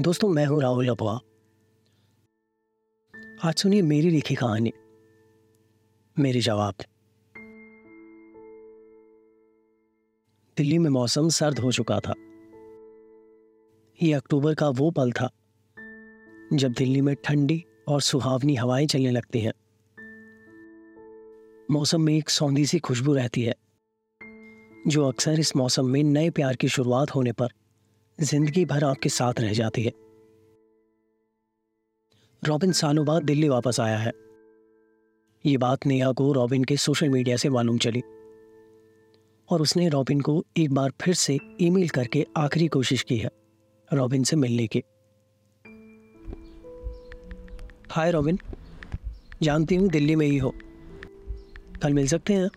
दोस्तों, मैं हूँ राहुल अबवा आज सुनिए मेरी लिखी कहानी। मेरे जवाब। दिल्ली में मौसम सर्द हो चुका था। ये अक्टूबर का वो पल था, जब दिल्ली में ठंडी और सुहावनी हवाएँ चलने लगती हैं। मौसम में एक सौंधी सी खुशबू रहती है, जो अक्सर इस मौसम में नए प्यार की शुरुआत होने पर ज़िंदगी भर आपके साथ रह जाती है। रॉबिन सालों बाद दिल्ली वापस आया है। ये बात नेहा को रॉबिन के सोशल मीडिया से मालूम चली। और उसने रॉबिन को एक बार फिर से ईमेल करके आखिरी कोशिश की है, रॉबिन से मिलने की। हाय रॉबिन, जानती हूँ दिल्ली में ही हो। कल मिल सकते हैं?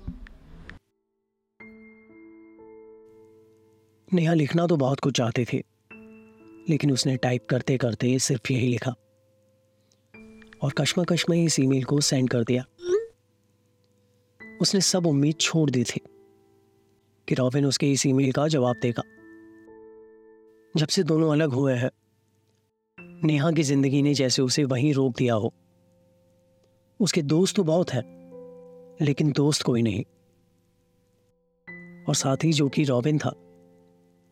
नेहा लिखना तो बहुत कुछ चाहती थी, लेकिन उसने टाइप करते करते सिर्फ़ यही लिखा। और कश्मकश में इस ईमेल को सेंड कर दिया। उसने सब उम्मीद छोड़ दी थी कि रॉबिन उसके इस ईमेल का जवाब देगा। जब से दोनों अलग हुए हैं, नेहा की ज़िंदगी ने जैसे उसे वहीं रोक दिया हो। उसके दोस्त तो बहुत हैं, लेकिन दोस्त कोई नहीं। और साथ ही जो कि रॉबिन था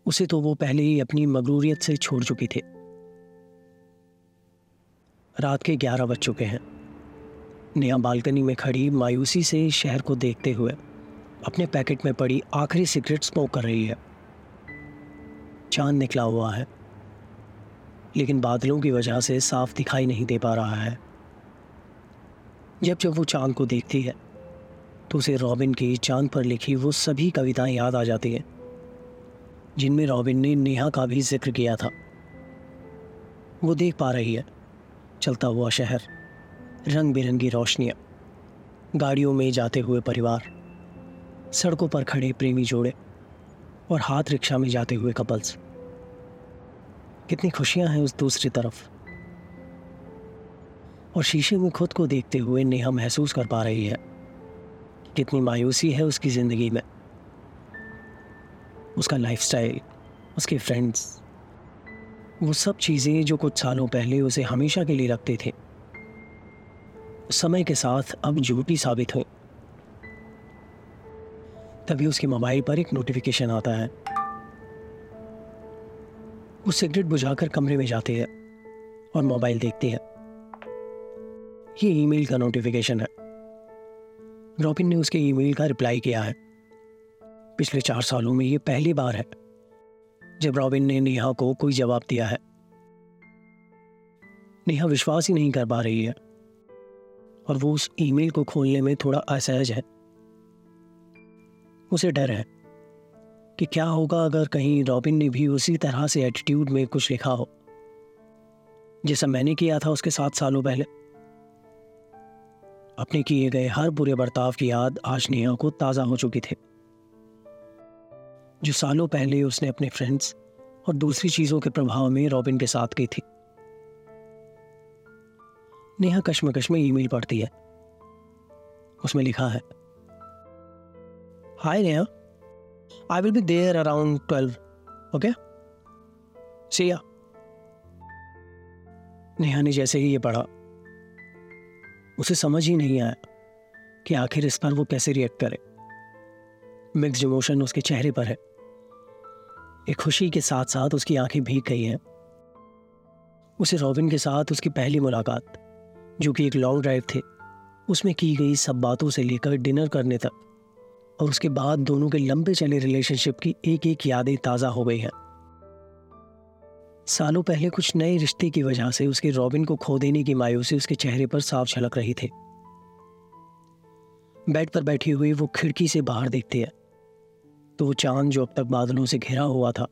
उसे तो वो पहले ही अपनी मगरूरियत से छोड़ चुकी थी। रात के ग्यारह बज चुके हैं। नेहा बालकनी में खड़ी मायूसी से शहर को देखते हुए अपने पैकेट में पड़ी आखिरी सिगरेट स्मोक कर रही है। चाँद निकला हुआ है, लेकिन बादलों की वजह से साफ़ दिखाई नहीं दे पा रहा है। जब जब वो चाँद को देखती है तो उसे रॉबिन की चाँद पर लिखी वो सभी कविताएँ याद आ जाती हैं। जिनमें रॉबिन ने नेहा का भी ज़िक्र किया था। वो देख पा रही है। चलता हुआ शहर। रंग बिरंगी रोशनियाँ। गाड़ियों में जाते हुए परिवार। सड़कों पर खड़े प्रेमी जोड़े। और हाथ रिक्शा में जाते हुए कपल्स। कितनी खुशियाँ हैं उस दूसरी तरफ़। और शीशे में खुद को देखते हुए नेहा महसूस कर पा रही है। कितनी मायूसी है उसकी ज़िंदगी में। उसका लाइफस्टाइल उसके फ्रेंड्स वो सब चीज़ें जो कुछ सालों पहले उसे हमेशा के लिए रखते थे। समय के साथ अब झूठी साबित हुई। तभी उसके मोबाइल पर एक नोटिफिकेशन आता है। वो सिगरेट बुझाकर कमरे में जाती है और मोबाइल देखती है। ये ईमेल का नोटिफिकेशन है। रॉबिन ने उसके ईमेल का रिप्लाई किया है। पिछले चार सालों में ये पहली बार है, जब रॉबिन ने नेहा को कोई जवाब दिया है। नेहा विश्वास ही नहीं कर पा रही है, और वो उस ईमेल को खोलने में थोड़ा असहज है। उसे डर है कि क्या होगा अगर कहीं रॉबिन ने भी उसी तरह से एटीट्यूड में कुछ लिखा हो, जैसा मैंने किया था उसके सात सालों पहले। अपने किए गए हर बुरे बर्ताव की याद आज नेहा को ताज़ा हो चुकी थी। जो सालों पहले उसने अपने फ्रेंड्स और दूसरी चीज़ों के प्रभाव में रॉबिन के साथ की थी। नेहा कश्मकश में ईमेल पढ़ती है। उसमें लिखा है, hi Neha I will be there around twelve okay Siya Neha ने जैसे ही ये पढ़ा, उसे समझ ही नहीं आया कि आखिर इस पर वो कैसे रिएक्ट करे। मिक्स इमोशन उसके चेहरे पर है। एक खुशी के साथ साथ उसकी आँखें भीग गई हैं। उसे रॉबिन के साथ उसकी पहली मुलाकात, जो कि एक लॉन्ग ड्राइव थे, उसमें की गई सब बातों से लेकर डिनर करने तक, और उसके बाद दोनों के लंबे चले रिलेशनशिप की एक एक यादें ताज़ा हो गई हैं। सालों पहले कुछ नए रिश्ते की वजह से उसके रॉबिन को खो देने की मायूसी उसके चेहरे पर साफ़ झलक रही थी। बेड पर बैठी हुई वो खिड़की से बाहर देखती है। तो वो चाँद जो अब तक बादलों से घिरा हुआ था,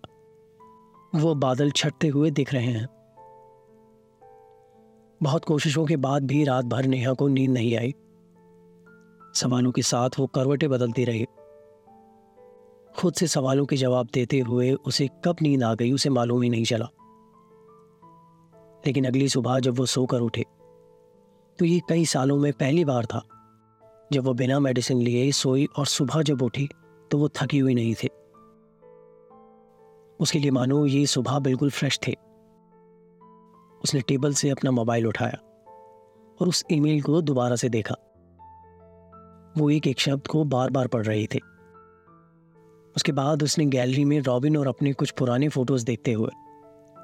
वो बादल छटते हुए दिख रहे हैं। बहुत कोशिशों के बाद भी रात भर नेहा को नींद नहीं आई। सवालों के साथ वो करवटें बदलती रही। खुद से सवालों के जवाब देते हुए उसे कब नींद आ गई उसे मालूम ही नहीं चला। लेकिन अगली सुबह जब वो सोकर उठे तो ये कई सालों में पहली बार था, जब वो बिना मेडिसिन लिए सोई और सुबह जब उठी तो वो थकी हुई नहीं थी। उसके लिए मानो ये सुबह बिल्कुल फ्रेश थे। उसने टेबल से अपना मोबाइल उठाया और उस ईमेल को दोबारा से देखा। वो एक एक शब्द को बार बार पढ़ रही थी। उसके बाद उसने गैलरी में रॉबिन और अपने कुछ पुराने फ़ोटोज़ देखते हुए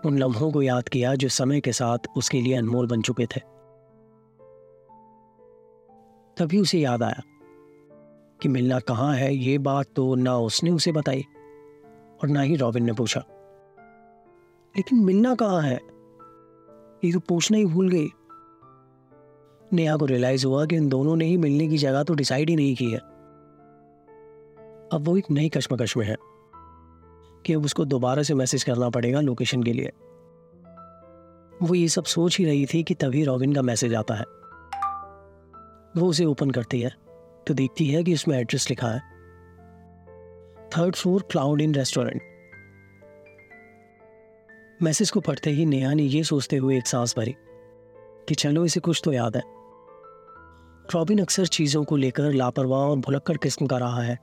उन लम्हों को याद किया जो समय के साथ उसके लिए अनमोल बन चुके थे। तभी उसे याद आया कि मिलना कहाँ है, ये बात तो ना उसने उसे बताई और ना ही रॉबिन ने पूछा। लेकिन मिलना कहाँ है? ये तो पूछना ही भूल गई। नेहा को रियलाइज़ हुआ कि इन दोनों ने ही मिलने की जगह तो डिसाइड ही नहीं की है। अब वो एक नई कश्मकश में है कि अब उसको दोबारा से मैसेज करना पड़ेगा लोकेशन के लिए। वो ये सब सोच ही रही थी कि तभी रॉबिन का मैसेज आता है। वो उसे ओपन करती है। तो देखती है कि उसमें एड्रेस लिखा है। Third floor cloud in restaurant message को पढ़ते ही नेहा ने यह सोचते हुए एक सांस भरी कि चलो इसे कुछ तो याद है। रॉबिन अक्सर चीज़ों को लेकर लापरवाह और भुलक्कड़ किस्म का रहा है।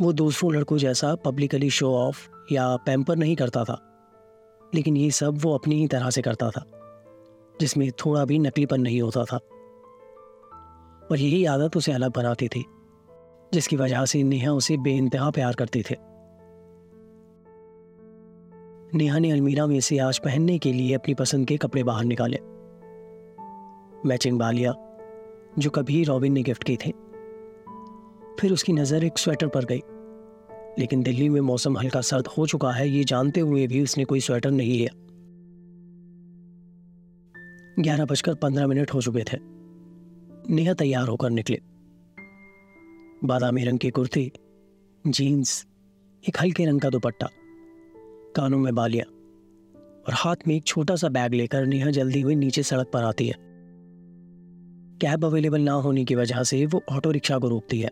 वो दूसरों लड़कों जैसा पब्लिकली शो ऑफ़ या पैम्पर नहीं करता था। लेकिन ये सब वो अपनी ही तरह से करता था, जिसमें थोड़ा भी नकलीपन नहीं होता था। और यही आदत उसे अलग बनाती थी, जिसकी वजह से नेहा उसे बेइंतहा प्यार करती थे। नेहा ने अलमीरा में से आज पहनने के लिए अपनी पसंद के कपड़े बाहर निकाले। मैचिंग बालिया जो कभी रॉबिन ने गिफ्ट की थी। फिर उसकी नज़र एक स्वेटर पर गई, लेकिन दिल्ली में मौसम हल्का सर्द हो चुका है, ये जानते हुए भी उसने कोई स्वेटर नहीं लिया। ग्यारह बजकर पंद्रह मिनट हो चुके थे। नेहा तैयार होकर निकले। बादामी रंग की कुर्ती, जीन्स, एक हल्के रंग का दुपट्टा, कानों में बालियाँ, और हाथ में एक छोटा सा बैग लेकर नेहा जल्दी हुई नीचे सड़क पर आती है। कैब अवेलेबल ना होने की वजह से वो ऑटो रिक्शा को रोकती है।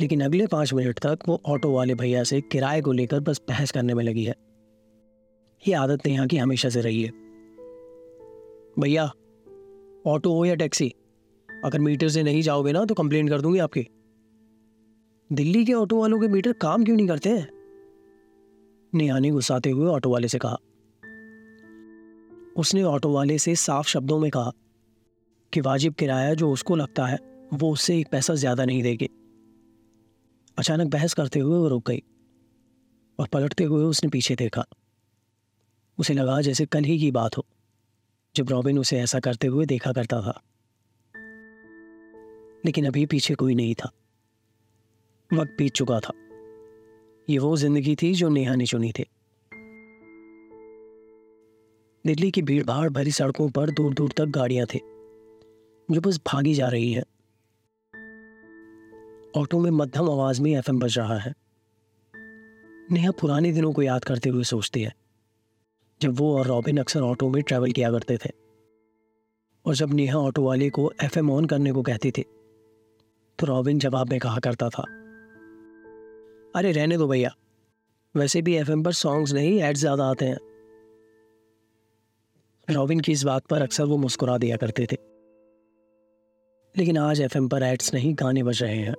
लेकिन अगले पाँच मिनट तक वो ऑटो वाले भैया से किराए को लेकर बस बहस करने में लगी है। ये आदत नेहा की हमेशा से रही है। भैया ऑटो हो या टैक्सी, अगर मीटर से नहीं जाओगे ना तो कंप्लेन कर दूँगी आपकी। दिल्ली के ऑटो वालों के मीटर काम क्यों नहीं करते नेहा ने गुस्साते हुए ऑटो वाले से कहा। उसने ऑटो वाले से साफ़ शब्दों में कहा कि वाजिब किराया जो उसको लगता है, वो उससे एक पैसा ज़्यादा नहीं देगी। अचानक बहस करते हुए वो रुक गई और पलटते हुए उसने पीछे देखा। उसे लगा जैसे कल ही की बात हो। जब रॉबिन उसे ऐसा करते हुए देखा करता था। लेकिन अभी पीछे कोई नहीं था। वक्त बीत चुका था। ये वो ज़िंदगी थी जो नेहा ने चुनी थी। दिल्ली की भीड़ भाड़ भरी सड़कों पर दूर दूर तक गाड़ियाँ थी, जो बस भागी जा रही है। ऑटो में मध्यम आवाज़ में एफएम बज रहा है। नेहा पुराने दिनों को याद करते हुए सोचती है। जब वो और रॉबिन अक्सर ऑटो में ट्रैवल किया करते थे। और जब नेहा ऑटो वाले को एफएम ऑन करने को कहती थी तो रॉबिन जवाब में कहा करता था, अरे, रहने दो भैया। वैसे भी एफएम पर सॉन्ग्स नहीं, एड्स ज़्यादा आते हैं। रॉबिन की इस बात पर अक्सर वो मुस्कुरा दिया करते थे। लेकिन आज एफएम पर एड्स नहीं, गाने बज रहे हैं।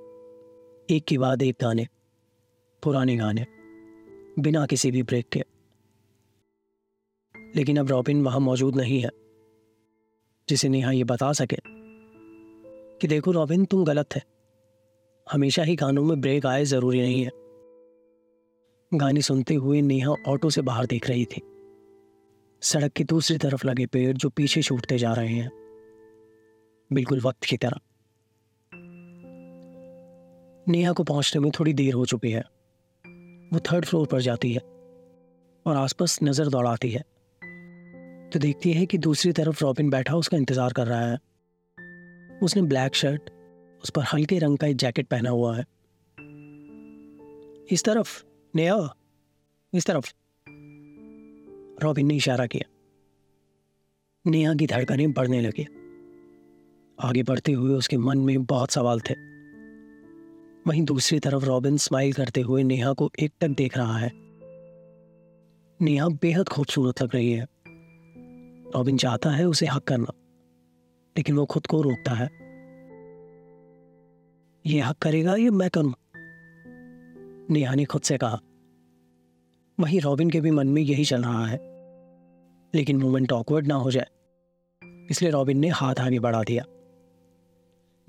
एक के बाद एक गाने, पुराने गाने, बिना किसी भी ब्रेक के। लेकिन अब रॉबिन वहाँ मौजूद नहीं है, जिसे नेहा ये बता सके कि देखो रॉबिन, तुम गलत है। हमेशा ही गानों में ब्रेक आए ज़रूरी नहीं है। गाने सुनते हुए नेहा ऑटो से बाहर देख रही थी। सड़क की दूसरी तरफ़ लगे पेड़ जो पीछे छूटते जा रहे हैं। बिल्कुल वक्त की तरह। नेहा को पहुँचने में थोड़ी देर हो चुकी है। वो थर्ड फ्लोर पर जाती है और आसपास नज़र दौड़ाती है। तो देखती है कि दूसरी तरफ़ रॉबिन बैठा उसका इंतज़ार कर रहा है। उसने ब्लैक शर्ट, उस पर हल्के रंग का एक जैकेट पहना हुआ है। इस तरफ़, नेहा, इस तरफ़। रॉबिन ने इशारा किया। नेहा की धड़कनें बढ़ने लगी। आगे बढ़ते हुए उसके मन में बहुत सवाल थे। वहीं दूसरी तरफ़ रॉबिन स्माइल करते हुए नेहा को एक तक देख रहा है। नेहा बेहद खूबसूरत लग रही है। रॉबिन चाहता है उसे हक करना, लेकिन वो खुद को रोकता है। ये हक करेगा, ये मैं करूँ नेहा ने खुद से कहा। वहीं रॉबिन के भी मन में यही चल रहा है, लेकिन मोमेंट ऑकवर्ड ना हो जाए। इसलिए रॉबिन ने हाथ आगे बढ़ा दिया।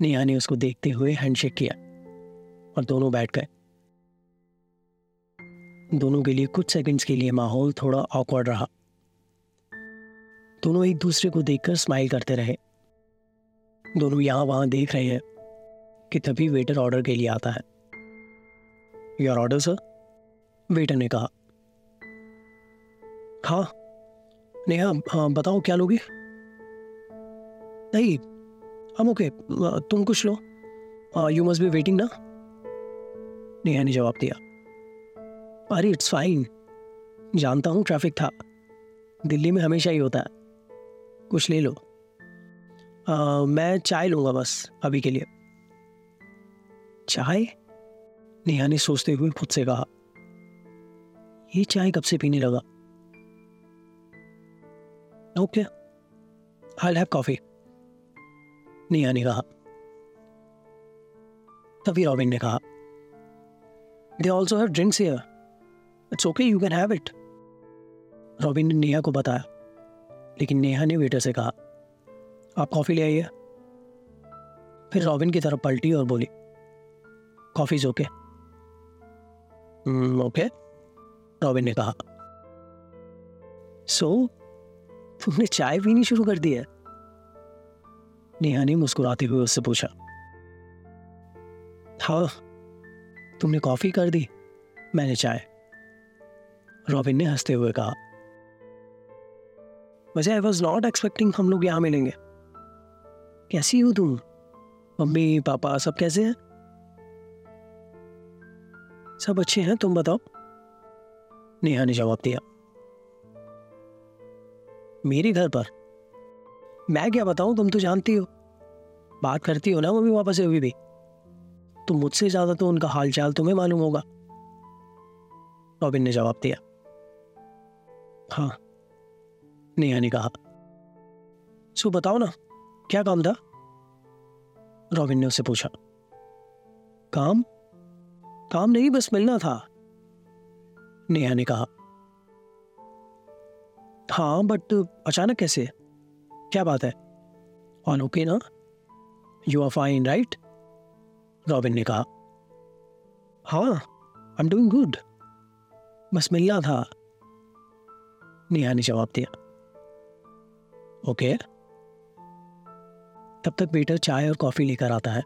नेहा ने उसको देखते हुए हैंडशेक किया और दोनों बैठ गए। दोनों के लिए कुछ सेकंड्स के लिए माहौल थोड़ा ऑकवर्ड रहा। दोनों एक दूसरे को देखकर स्माइल करते रहे। दोनों यहाँ वहाँ देख रहे हैं कि तभी वेटर ऑर्डर के लिए आता है। योर ऑर्डर सर वेटर ने कहा। हाँ। नेहा हाँ बताओ क्या लोगे? नहीं, हम ओके, तुम कुछ लो। यू मस्ट बी वेटिंग ना? नेहा ने जवाब दिया। अरे इट्स फाइन जानता हूँ ट्रैफ़िक था। दिल्ली में हमेशा ही होता है। कुछ ले लो। आ, मैं चाय लूँगा बस अभी के लिए। चाय? नेहा ने सोचते हुए खुद से कहा। ये चाय कब से पीने लगा? Okay I have coffee Neha ने कहा। तभी रॉबिन ने कहा। They also have drinks here it's okay you can have it Robin ने नेहा को बताया। लेकिन नेहा ने वेटर से कहा आप कॉफ़ी ले आइए। फिर रॉबिन की तरफ़ पलटी और बोली कॉफ़ीज ओके। ओके रॉबिन ने कहा। सो so, तुमने चाय पीनी शुरू कर दी है? नेहा ने मुस्कुराते हुए उससे पूछा हाँ तुमने कॉफ़ी कर दी? मैंने चाय। रॉबिन ने हँसते हुए कहा वैसे आई वॉज़ नॉट एक्सपेक्टिंग हम लोग यहाँ मिलेंगे। कैसी हो तुम? मम्मी, पापा, सब कैसे हैं? सब अच्छे हैं, तुम बताओ। नेहा ने जवाब दिया। मेरे घर पर? मैं क्या बताऊँ, तुम तो जानती हो। बात करती हो ना मम्मी पापा से अभी भी? तो मुझसे ज़्यादा तो उनका हालचाल तुम्हें मालूम होगा। रॉबिन ने जवाब दिया। हाँ। नेहा ने कहा सो बताओ ना, क्या काम था? रॉबिन ने उसे पूछा। काम? काम नहीं, बस मिलना था। नेहा ने कहा हाँ बट अचानक कैसे? क्या बात है? ऑन ओके ना? You are fine right Robin ने कहा। हाँ आई एम डूइंग गुड बस मिलना था। नेहा ने जवाब दिया। ओके? तब तक वेटर चाय और कॉफ़ी लेकर आता है।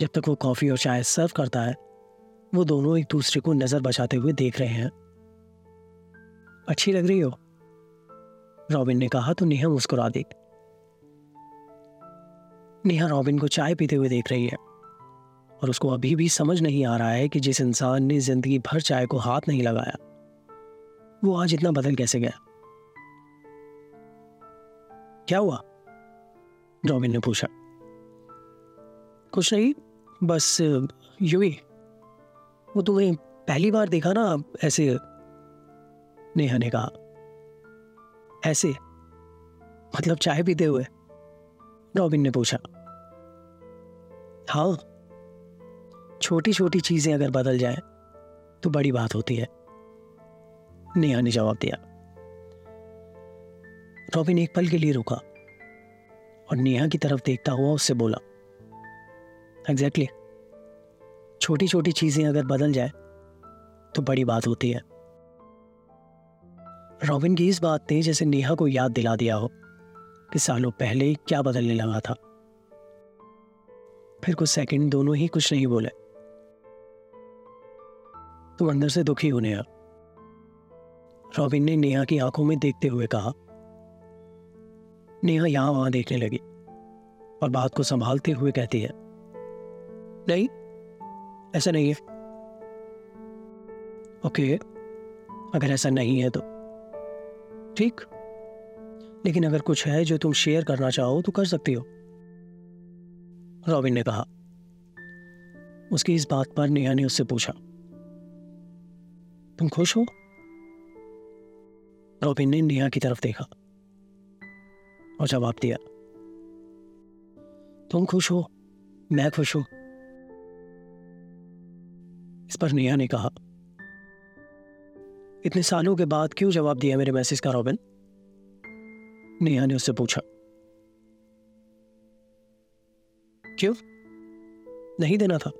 जब तक वो कॉफ़ी और चाय सर्व करता है, वो दोनों एक दूसरे को नज़र बचाते हुए देख रहे हैं। अच्छी लग रही हो? रॉबिन ने कहा तो नेहा मुस्कुरा दी। नेहा रॉबिन को चाय पीते हुए देख रही है, और उसको अभी भी समझ नहीं आ रहा है कि जिस इंसान ने ज़िंदगी भर चाय को हाथ नहीं लगाया, वो आज इतना बदल कैसे गया? क्या हुआ? रॉबिन ने पूछा। कुछ नहीं, बस यू ही। वो तुम्हें पहली बार देखा ना, ऐसे, नेहा ने कहा। ऐसे मतलब चाय पीते हुए। रॉबिन ने पूछा। हाँ छोटी छोटी चीज़ें अगर बदल जाए तो बड़ी बात होती है। नेहा ने जवाब दिया। रॉबिन एक पल के लिए रुका और नेहा की तरफ़ देखता हुआ उससे बोला एग्जैक्टली exactly. छोटी छोटी चीज़ें अगर बदल जाए तो बड़ी बात होती है. रॉबिन की इस बात ने जैसे नेहा को याद दिला दिया हो कि सालों पहले क्या बदलने लगा था। फिर कुछ सेकंड दोनों ही कुछ नहीं बोले। तुम अंदर से दुखी हो नेहा। रॉबिन ने नेहा की आँखों में देखते हुए कहा नेहा यहाँ वहाँ देखने लगी और बात को संभालते हुए कहती है, नहीं, ऐसा नहीं है। ओके, अगर ऐसा नहीं है तो ठीक, लेकिन अगर कुछ है जो तुम शेयर करना चाहो तो कर सकती हो। रॉबिन ने कहा। उसकी इस बात पर नेहा ने उससे पूछा, तुम खुश हो? रॉबिन ने नेहा की तरफ़ देखा। और जवाब दिया, तुम खुश हो, मैं खुश हूँ। इस पर नेहा ने कहा, इतने सालों के बाद क्यों जवाब दिया मेरे मैसेज का, रॉबिन? नेहा ने उससे पूछा, क्यों? नहीं देना था।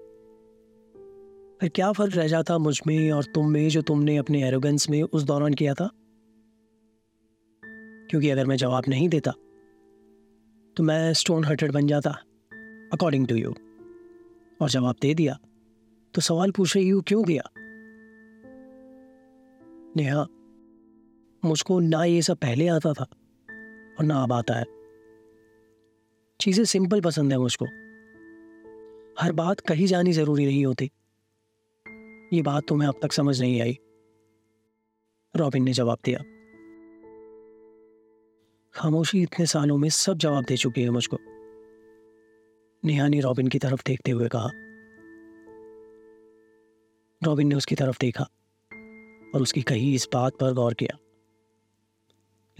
फिर क्या फ़र्क रह जाता मुझमें और तुम में जो तुमने अपने एरोगेंस में उस दौरान किया था? क्योंकि अगर मैं जवाब नहीं देता तो मैं स्टोन हर्टेड बन जाता अकॉर्डिंग टू यू और जवाब दे दिया तो सवाल पूछ रही हूँ क्यों किया? नेहा, मुझको ना ये सब पहले आता था, और ना अब आता है। चीज़ें सिंपल पसंद है मुझको। हर बात कही जानी ज़रूरी नहीं होती। ये बात तुम्हें अब तक समझ नहीं आई। रॉबिन ने जवाब दिया खामोशी इतने सालों में सब जवाब दे चुकी है मुझको। नेहा ने रॉबिन की तरफ़ देखते हुए कहा। रॉबिन ने उसकी तरफ़ देखा और उसकी कही इस बात पर गौर किया।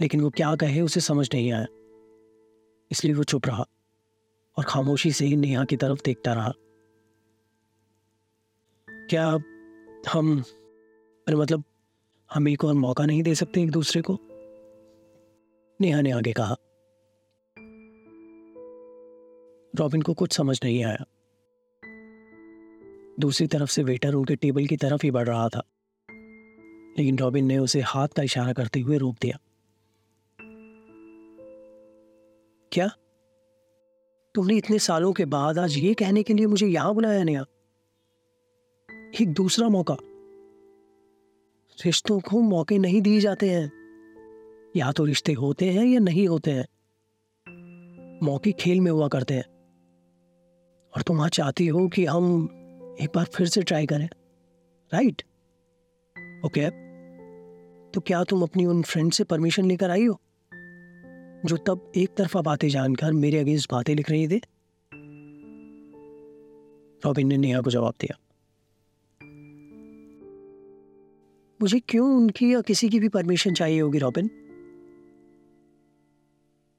लेकिन वो क्या कहे उसे समझ नहीं आया। इसलिए वो चुप रहा और खामोशी से ही नेहा की तरफ़ देखता रहा। क्या हम अरे मतलब हम एक और मौका नहीं दे सकते एक दूसरे को? नेहा ने आगे कहा। रॉबिन को कुछ समझ नहीं आया। दूसरी तरफ़ से वेटर उनके टेबल की तरफ़ ही बढ़ रहा था। लेकिन रॉबिन ने उसे हाथ का इशारा करते हुए रोक दिया। क्या? तुमने इतने सालों के बाद आज ये कहने के लिए मुझे यहाँ बुलाया नया एक दूसरा मौका। रिश्तों को मौके नहीं दिए जाते हैं। या तो रिश्ते होते हैं या नहीं होते हैं। मौके खेल में हुआ करते हैं। और तुम आज चाहती हो कि हम एक बार फिर से ट्राई करें राइट ओके तो क्या तुम अपनी उन फ्रेंड से परमिशन लेकर आई हो, जो तब एक तरफा बातें जानकर मेरे अगेंस्ट बातें लिख रही थी? रॉबिन ने नेहा को जवाब दिया। मुझे क्यों उनकी या किसी की भी परमिशन चाहिए होगी, रॉबिन?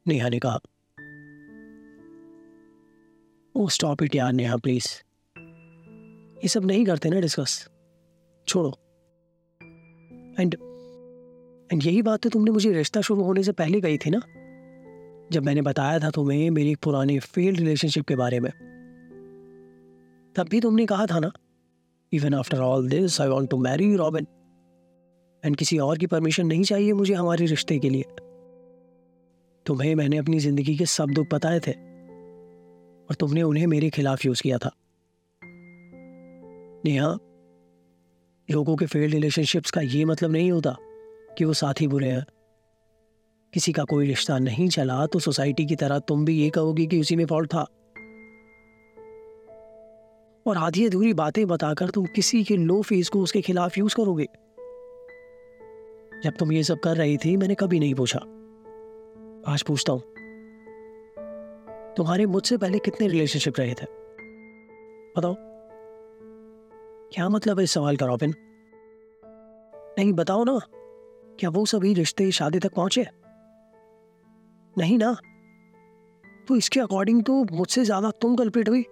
नेहा ने कहा। ओ स्टॉप इट यार नेहा प्लीज़ ये सब नहीं करते ना डिस्कस छोड़ो। एंड एंड यही बात तो तुमने मुझे रिश्ता शुरू होने से पहले कही थी ना? जब मैंने बताया था तुम्हें मेरी एक पुरानी फेल्ड रिलेशनशिप के बारे में। तब भी तुमने कहा था ना even after all this I want to marry Robin and किसी और की परमिशन नहीं चाहिए मुझे हमारे रिश्ते के लिए। तुम्हें मैंने अपनी ज़िंदगी के सब दुख बताए थे, और तुमने उन्हें मेरे खिलाफ यूज़ किया था। नेहा, लोगों के फेल्ड रिलेशनशिप्स का ये मतलब नहीं होता कि वो साथी बुरे हैं। किसी का कोई रिश्ता नहीं चला तो सोसाइटी की तरह तुम भी ये कहोगी कि उसी में फॉल्ट था। और आधी अधूरी बातें बताकर तुम किसी के लो फेस को उसके खिलाफ यूज़ करोगे। जब तुम ये सब कर रही थी, मैंने कभी नहीं पूछा। आज पूछता हूँ। तुम्हारे मुझसे पहले कितने रिलेशनशिप रहे थे? बताओ। क्या मतलब है इस सवाल का, रॉबिन? नहीं, बताओ ना। क्या वो सभी रिश्ते शादी तक पहुँचे? नहीं ना। तो इसके अकॉर्डिंग तो मुझसे ज़्यादा तुम कल्प्रिट हुई।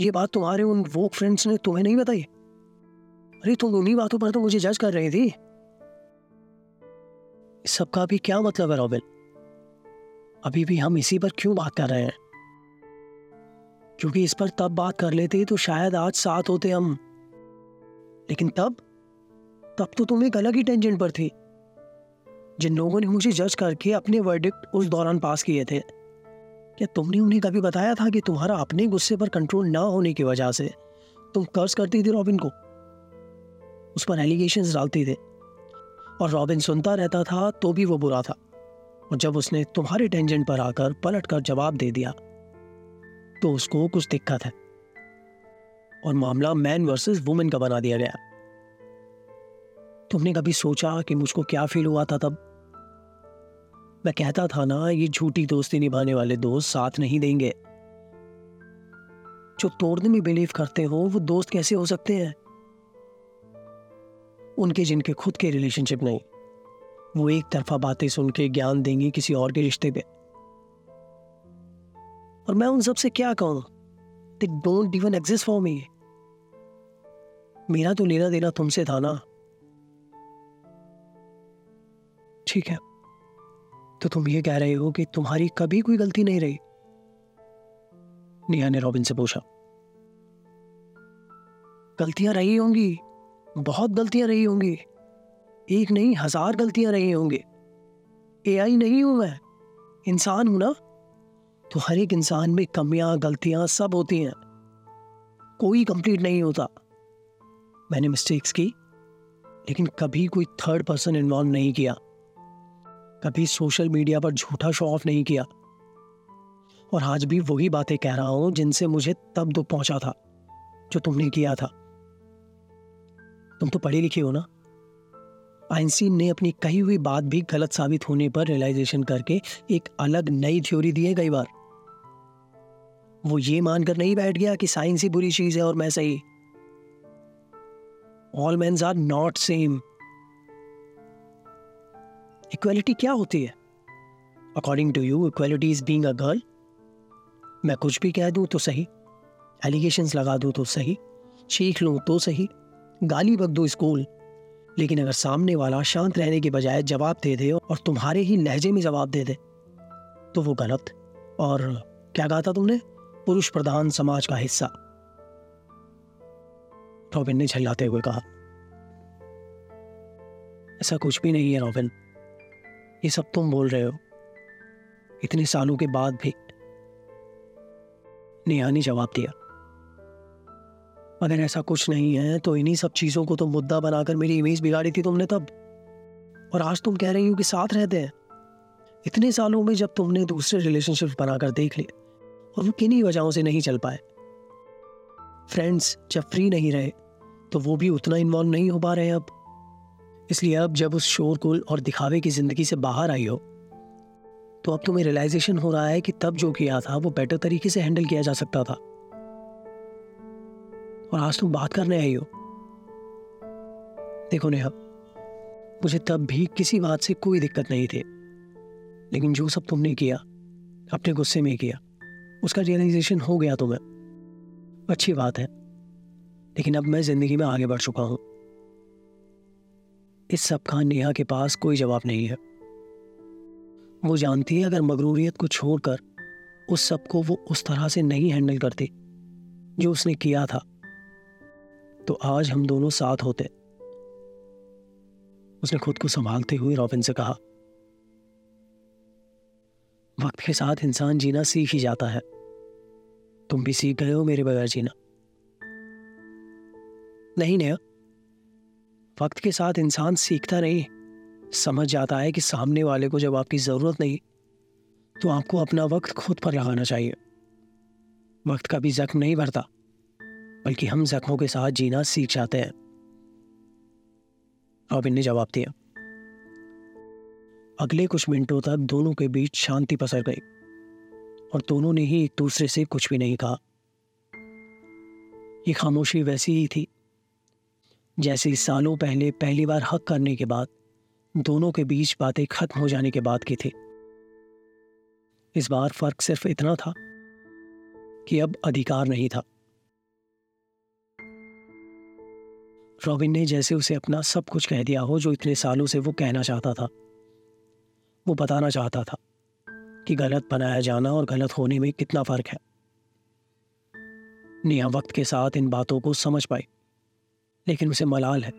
ये बात तुम्हारे उन वो फ्रेंड्स ने तुम्हें नहीं बताई। अरे, तुम उन्हीं बातों पर तो मुझे जज कर रही थी। सबका भी क्या मतलब है, रॉबिन? अभी भी हम इसी पर क्यों बात कर रहे हैं? क्योंकि इस पर तब बात कर लेते तो शायद आज साथ होते हम। लेकिन तब? तब तो तुम एक अलग ही टेंशन पर थी, जिन लोगों ने मुझे जज करके अपने वर्डिक्ट उस दौरान पास किए थे। क्या तुमने उन्हें कभी बताया था कि तुम्हारा अपने गुस्से पर कंट्रोल ना होने की वजह से तुम कर्ज करती थी रॉबिन को? उस पर एलिगेशन डालती थे, और रॉबिन सुनता रहता था तो भी वो बुरा था। और जब उसने तुम्हारे टेंजेंट पर आकर पलट कर जवाब दे दिया तो उसको कुछ दिक्कत है। और मामला मैन वर्सेस वुमेन का बना दिया गया। तुमने कभी सोचा कि मुझको क्या फील हुआ था तब? मैं कहता था ना, ये झूठी दोस्ती निभाने वाले दोस्त साथ नहीं देंगे। जो तोड़ने में बिलीव करते हो, वो दोस्त कैसे हो सकते हैं? उनके जिनके खुद के रिलेशनशिप नहीं। वो एक तरफा बातें सुन के ज्ञान देंगे किसी और के रिश्ते पे। और मैं उन सबसे क्या कहूँ? They don't even exist for me मेरा तो लेना देना तुमसे था ना। ठीक है। तो तुम ये कह रहे हो कि तुम्हारी कभी कोई गलती नहीं रही? नेहा ने रॉबिन से पूछा। गलतियाँ रही होंगी। बहुत गलतियाँ रही होंगी। एक नहीं, हज़ार गलतियाँ रही होंगी। एआई नहीं हूँ मैं। इंसान हूँ ना? तो हर एक इंसान में कमियाँ, गलतियाँ सब होती हैं। कोई कंप्लीट नहीं होता। मैंने मिस्टेक्स की, लेकिन कभी कोई थर्ड पर्सन इन्वॉल्व नहीं किया। कभी सोशल मीडिया पर झूठा शो ऑफ़ नहीं किया। और आज भी वही बातें कह रहा हूँ जिनसे मुझे तब दुख पहुँचा था, जो तुमने किया था। तुम तो पढ़े लिखे हो ना? आइंस्टीन ने अपनी कही हुई बात भी गलत साबित होने पर रियलाइजेशन करके एक अलग नई थ्योरी दी है कई बार। वो ये मानकर नहीं बैठ गया कि साइंस ही बुरी चीज़ है और मैं सही। ऑल मैं आर नॉट सेम इक्वलिटी क्या होती है? According to you equality is being a girl मैं कुछ भी कह दूँ तो सही। एलिगेशन लगा दूँ तो सही। चीख लूँ तो सही। गाली बक दो स्कूल। लेकिन अगर सामने वाला शांत रहने के बजाय जवाब दे दे और तुम्हारे ही लहजे में जवाब दे दे तो वो गलत। और क्या कहा था तुमने? पुरुष प्रधान समाज का हिस्सा। रॉबिन ने झल्लाते हुए कहा, ऐसा कुछ भी नहीं है रॉबिन। ये सब तुम बोल रहे हो। इतने सालों के बाद भी। नेहा ने जवाब दिया। अगर ऐसा कुछ नहीं है तो इन्हीं सब चीज़ों को तो मुद्दा बनाकर मेरी इमेज बिगाड़ी थी तुमने तब। और आज तुम कह रही हो कि साथ रहते हैं। इतने सालों में जब तुमने दूसरे रिलेशनशिप बनाकर देख लिए, और वो किन्हीं वजहों से नहीं चल पाए। फ्रेंड्स जब फ्री नहीं रहे तो वो भी उतना इन्वॉल्व नहीं हो पा रहे अब। इसलिए अब जब उस शोरगुल और दिखावे की ज़िंदगी से बाहर आई हो तो अब तुम्हें रियलाइजेशन हो रहा है कि तब जो किया था, वो बेटर तरीके से हैंडल किया जा सकता था। और आज तुम बात करने आई हो। देखो नेहा, मुझे तब भी किसी बात से कोई दिक्कत नहीं थी। लेकिन जो सब तुमने किया, अपने गुस्से में किया, उसका रियलाइजेशन हो गया तुम्हें अच्छी बात है। लेकिन अब मैं ज़िंदगी में आगे बढ़ चुका हूँ। इस सब का नेहा के पास कोई जवाब नहीं है। वो जानती है अगर मगरूरियत को छोड़कर उस सबको वो उस तरह से नहीं हैंडल करती, जो उसने किया था। तो आज हम दोनों साथ होते। उसने खुद को संभालते हुए रॉबिन से कहा, वक्त के साथ इंसान जीना सीख ही जाता है। तुम भी सीख गए हो मेरे बगैर जीना। नहीं नया वक्त के साथ इंसान सीखता नहीं। समझ जाता है कि सामने वाले को जब आपकी ज़रूरत नहीं तो आपको अपना वक्त खुद पर लगाना चाहिए। वक्त का भी जख्म नहीं भरता। बल्कि हम जख्मों के साथ जीना सीख जाते हैं। रॉबिन ने जवाब दिया। अगले कुछ मिनटों तक दोनों के बीच शांति पसर गई, और दोनों ने ही एक दूसरे से कुछ भी नहीं कहा। ये खामोशी वैसी ही थी, जैसे सालों पहले पहली बार हक करने के बाद दोनों के बीच बातें खत्म हो जाने के बाद की थी। इस बार फ़र्क सिर्फ़ इतना था कि अब अधिकार नहीं था। रॉबिन ने जैसे उसे अपना सब कुछ कह दिया हो, जो इतने सालों से वो कहना चाहता था। वो बताना चाहता था कि गलत बनाया जाना और गलत होने में कितना फ़र्क है। निया वक्त के साथ इन बातों को समझ पाई, लेकिन उसे मलाल है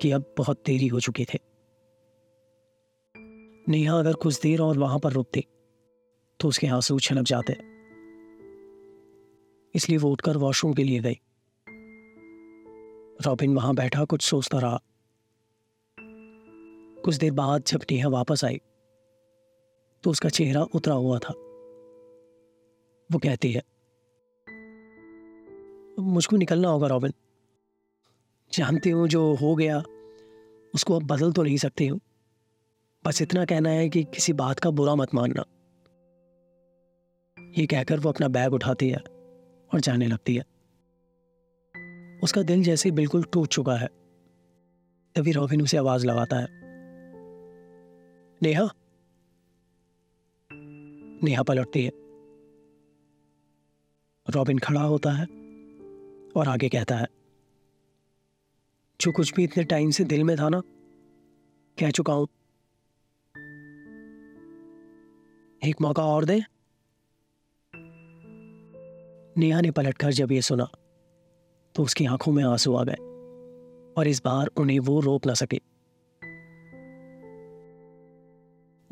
कि अब बहुत देरी हो चुकी थे। नेहा अगर कुछ देर और वहाँ पर रुकती तो उसके आँसू छनक जाते। इसलिए वो उठकर वॉशरूम के लिए गई। रॉबिन वहाँ बैठा, कुछ सोचता रहा। कुछ देर बाद जब नेहा वापस आई तो उसका चेहरा उतरा हुआ था। वो कहती है, मुझको निकलना होगा, रॉबिन। जानती हूँ जो हो गया, उसको अब बदल तो नहीं सकती हूँ। बस इतना कहना है कि किसी बात का बुरा मत मानना। ये कहकर वो अपना बैग उठाती है और जाने लगती है। उसका दिल जैसे बिल्कुल टूट चुका है। तभी रॉबिन उसे आवाज़ लगाता है। नेहा? नेहा पलटती है। रॉबिन खड़ा होता है और आगे कहता है, जो कुछ भी इतने टाइम से दिल में था ना, कह चुका हूँ। एक मौका और दे? नेहा ने पलटकर जब ये सुना तो उसकी आँखों में आँसू आ गए और इस बार उन्हें वो रोक ना सके।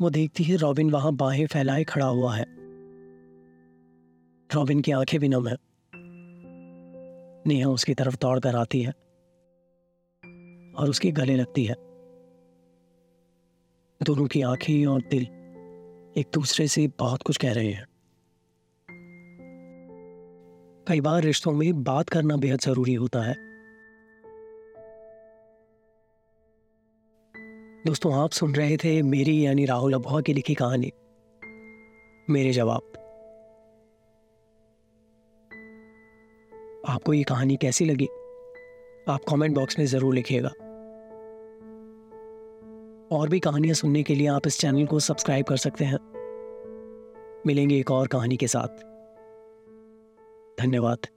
वो देखती है रॉबिन वहाँ बाहें फैलाए खड़ा हुआ है। रॉबिन की आँखें भी नम है। नेहा उसकी तरफ़ दौड़ कर आती है और उसके गले लगती है। दोनों की आँखें और दिल एक दूसरे से बहुत कुछ कह रहे हैं। कई बार रिश्तों में बात करना बेहद ज़रूरी होता है। दोस्तों, आप सुन रहे थे मेरी यानी राहुल अबुआ की लिखी कहानी। मेरे जवाब। आपको ये कहानी कैसी लगी? आप कमेंट बॉक्स में ज़रूर लिखिएगा। और भी कहानियाँ सुनने के लिए आप इस चैनल को सब्सक्राइब कर सकते हैं। मिलेंगे एक और कहानी के साथ। धन्यवाद।